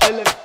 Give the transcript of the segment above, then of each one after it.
Feeling.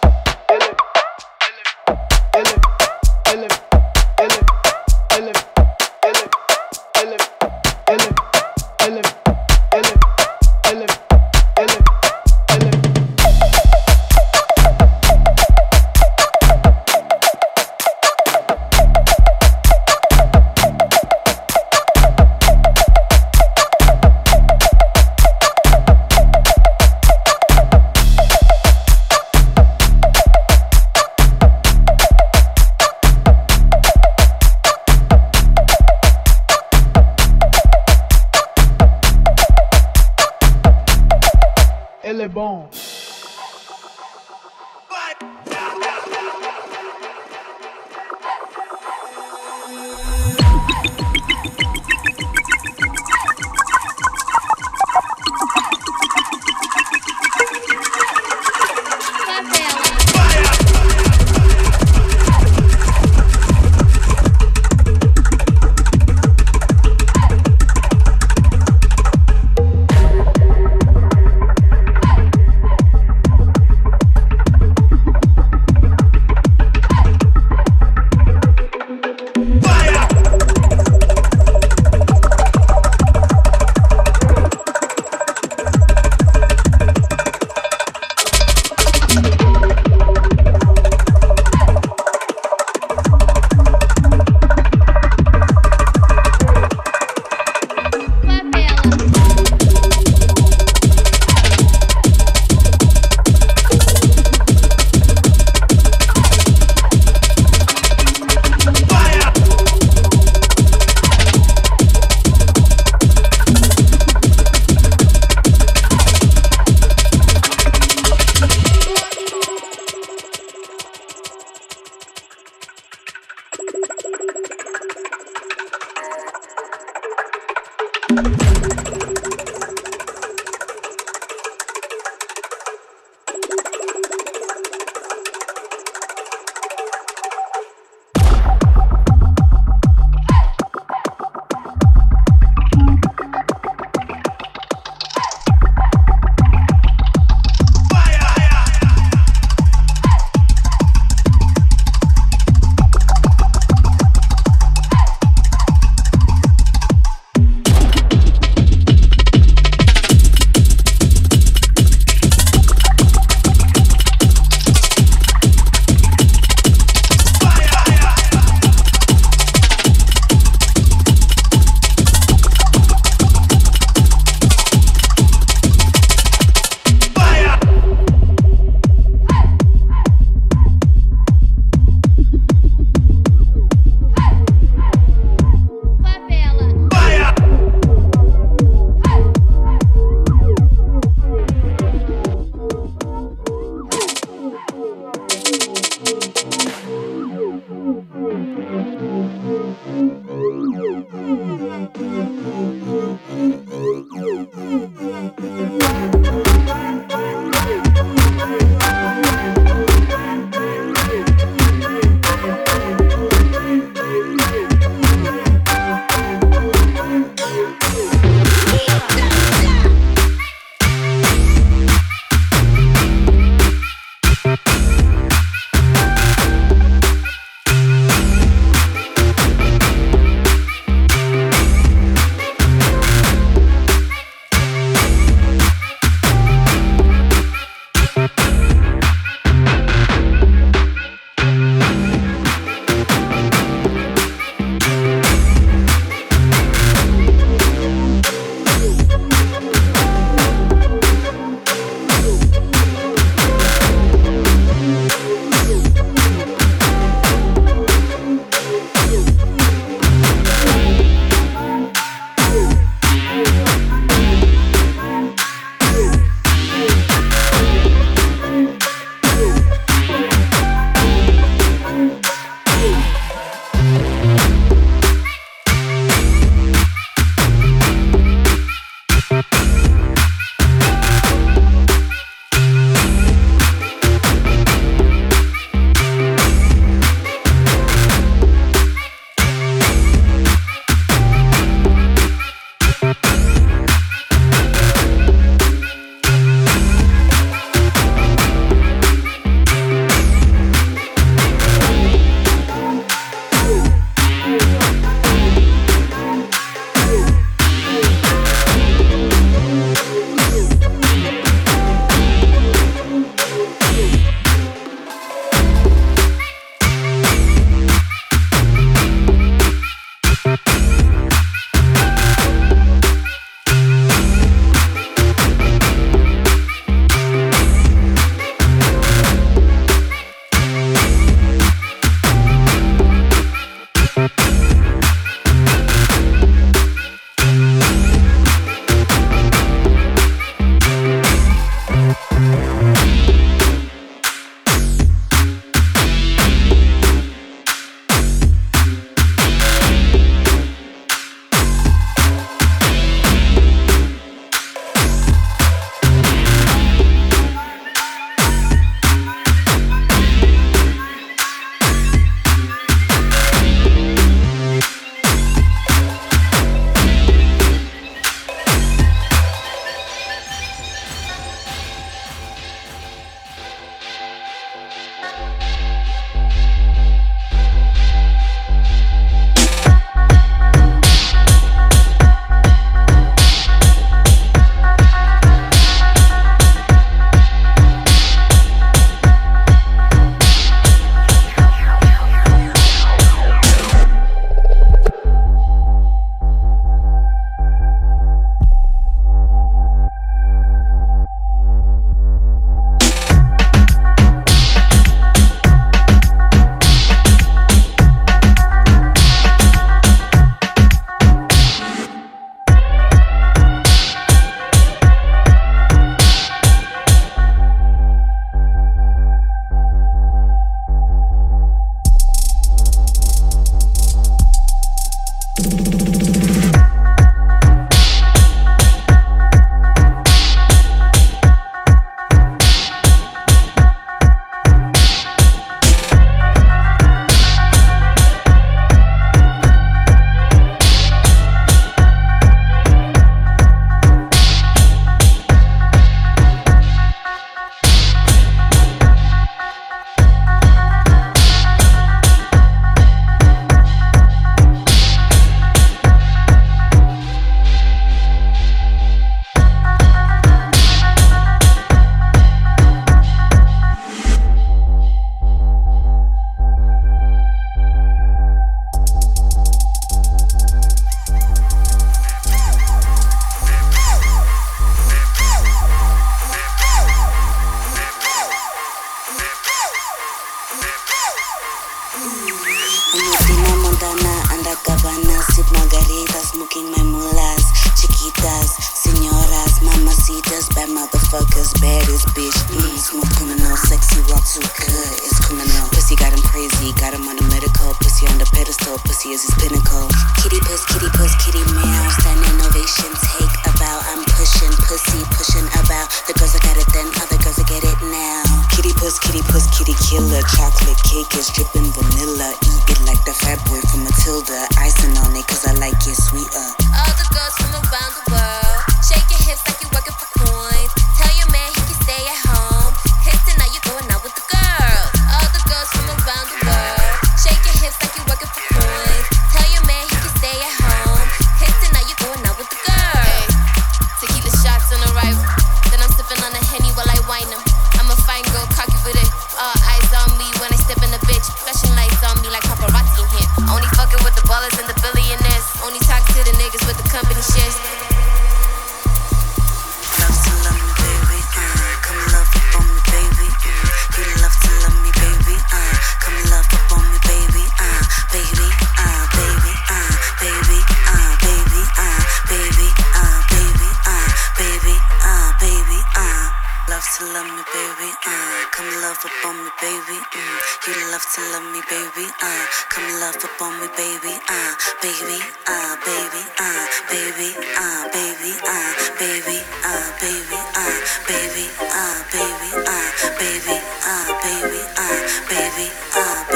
heavy. Um. Uh.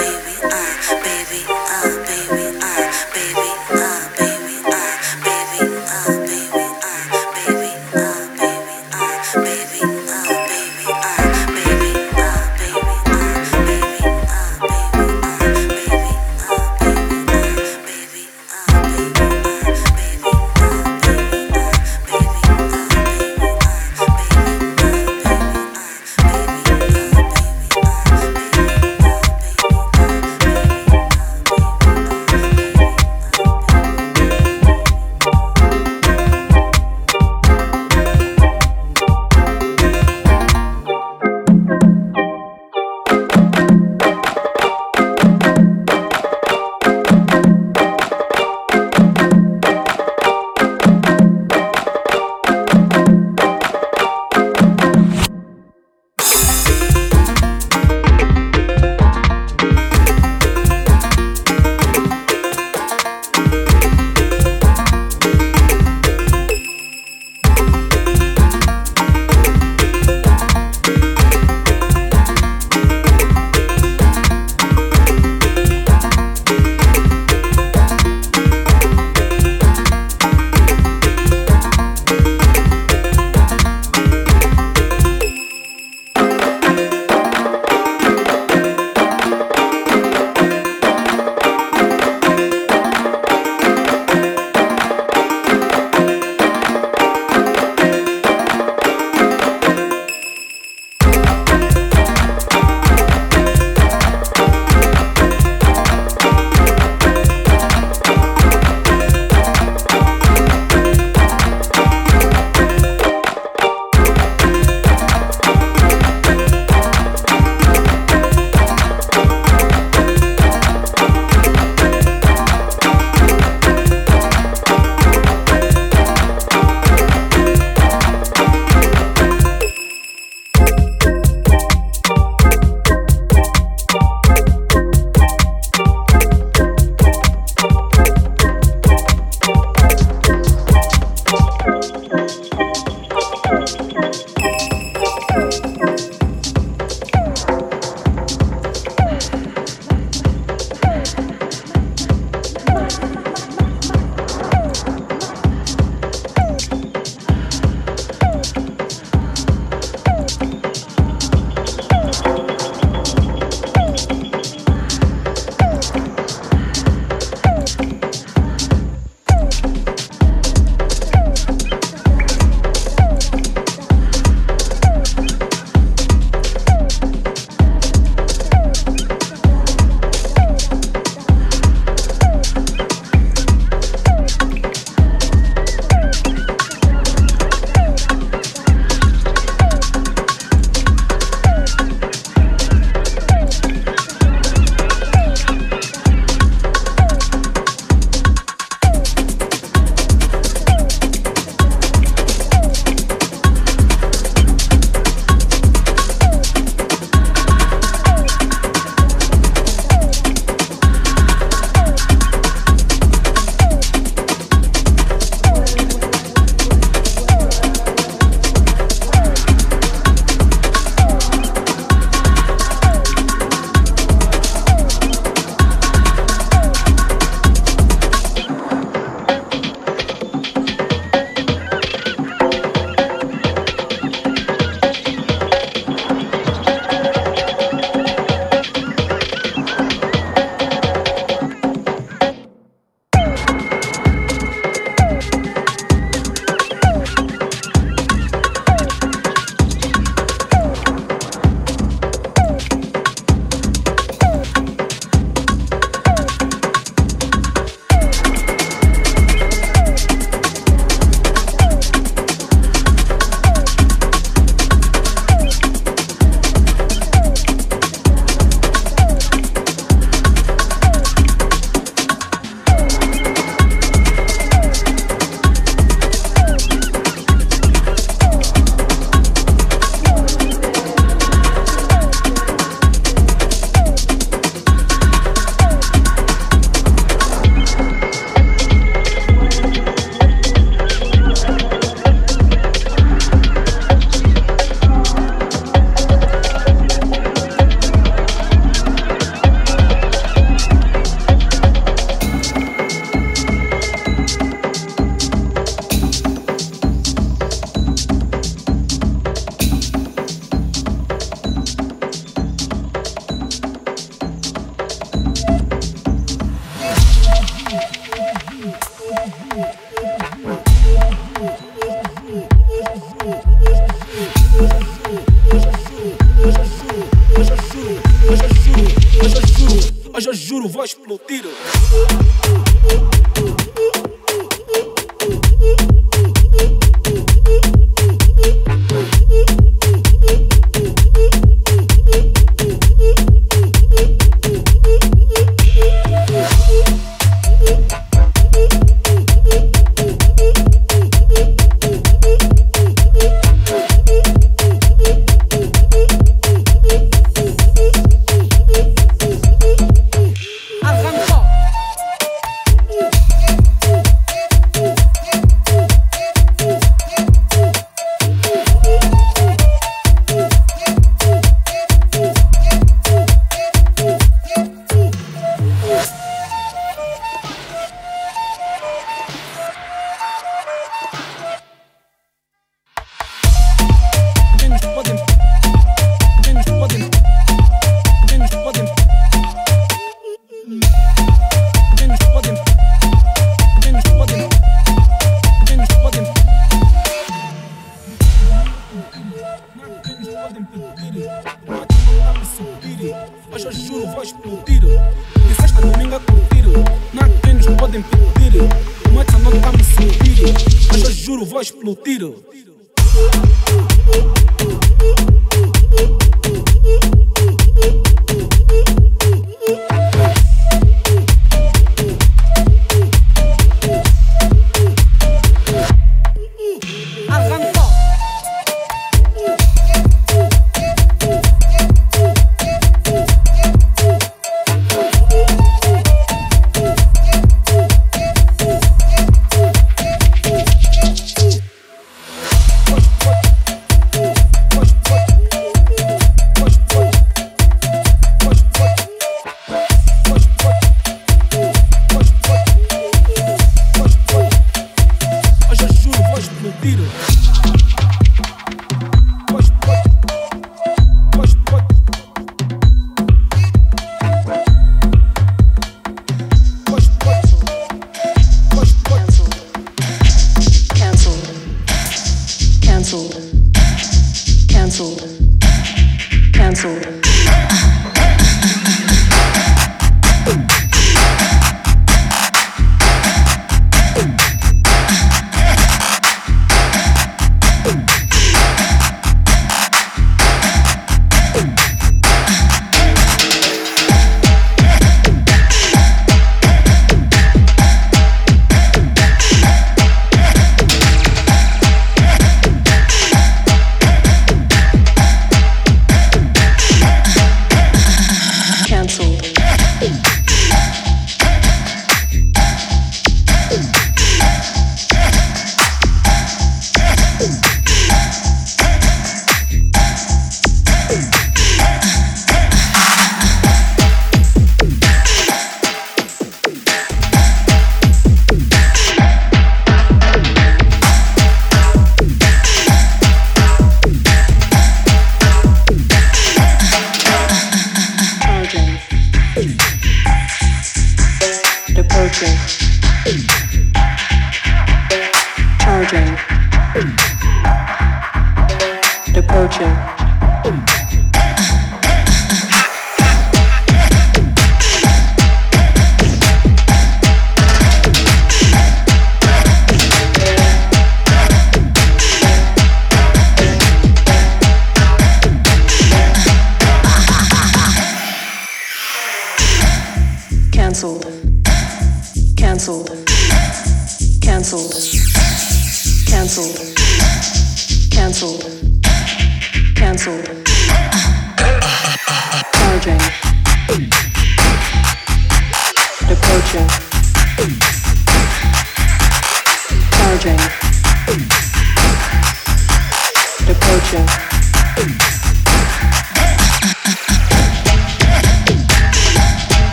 Charging.